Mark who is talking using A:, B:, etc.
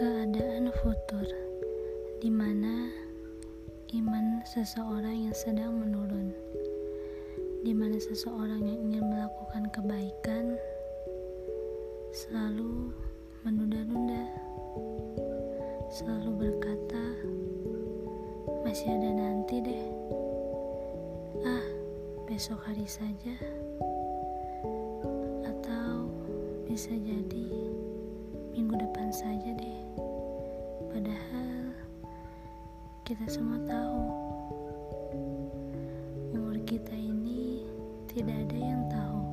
A: keadaan futur, di mana iman seseorang yang sedang menurun, di mana seseorang yang ingin melakukan kebaikan selalu menunda-nunda, selalu berkata, "Masih ada nanti deh, ah, besok hari saja." Atau bisa jadi minggu depan saja deh. Kita semua tahu umur kita ini tidak ada yang tahu.